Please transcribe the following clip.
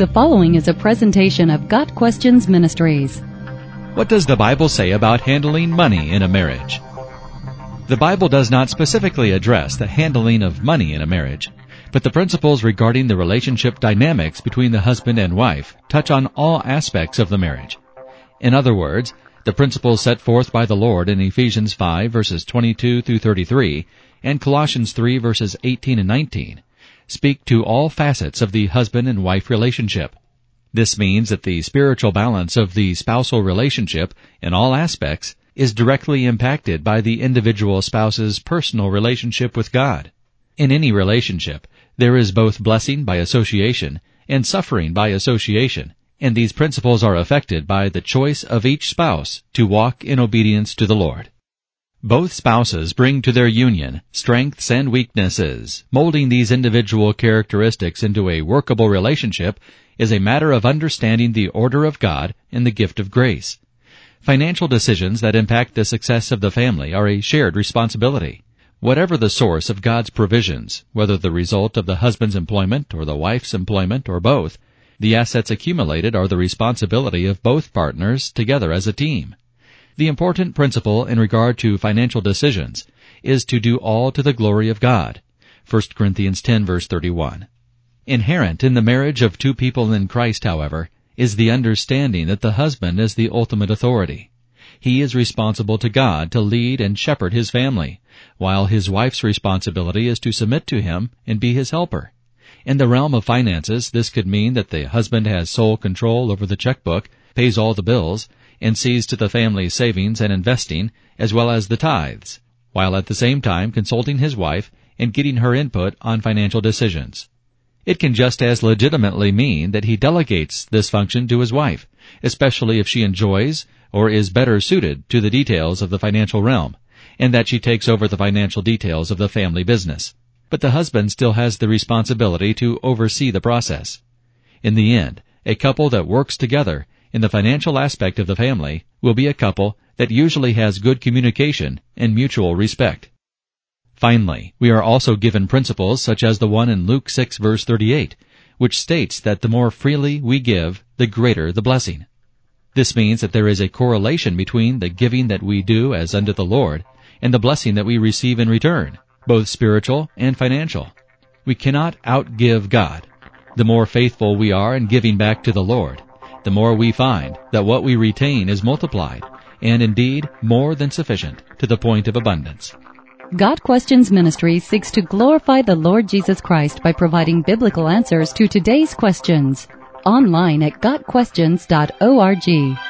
The following is a presentation of Got Questions Ministries. What does the Bible say about handling money in a marriage? The Bible does not specifically address the handling of money in a marriage, but the principles regarding the relationship dynamics between the husband and wife touch on all aspects of the marriage. In other words, the principles set forth by the Lord in Ephesians 5 verses 22 through 33 and Colossians 3 verses 18 and 19 speak to all facets of the husband and wife relationship. This means that the spiritual balance of the spousal relationship in all aspects is directly impacted by the individual spouse's personal relationship with God. In any relationship, there is both blessing by association and suffering by association, and these principles are affected by the choice of each spouse to walk in obedience to the Lord. Both spouses bring to their union strengths and weaknesses. Molding these individual characteristics into a workable relationship is a matter of understanding the order of God and the gift of grace. Financial decisions that impact the success of the family are a shared responsibility. Whatever the source of God's provisions, whether the result of the husband's employment or the wife's employment or both, the assets accumulated are the responsibility of both partners together as a team. The important principle in regard to financial decisions is to do all to the glory of God. 1 Corinthians 10 verse 31. Inherent in the marriage of two people in Christ, however, is the understanding that the husband is the ultimate authority. He is responsible to God to lead and shepherd his family, while his wife's responsibility is to submit to him and be his helper. In the realm of finances, this could mean that the husband has sole control over the checkbook, pays all the bills, and sees to the family's savings and investing, as well as the tithes, while at the same time consulting his wife and getting her input on financial decisions. It can just as legitimately mean that he delegates this function to his wife, especially if she enjoys or is better suited to the details of the financial realm, and that she takes over the financial details of the family business. But the husband still has the responsibility to oversee the process. In the end, a couple that works together in the financial aspect of the family will be a couple that usually has good communication and mutual respect. Finally, we are also given principles such as the one in Luke 6 verse 38, which states that the more freely we give, the greater the blessing. This means that there is a correlation between the giving that we do as unto the Lord and the blessing that we receive in return, both spiritual and financial. We cannot outgive God. The more faithful we are in giving back to the Lord, the more we find that what we retain is multiplied, and indeed more than sufficient to the point of abundance. Got Questions Ministry seeks to glorify the Lord Jesus Christ by providing biblical answers to today's questions. Online at GotQuestions.org.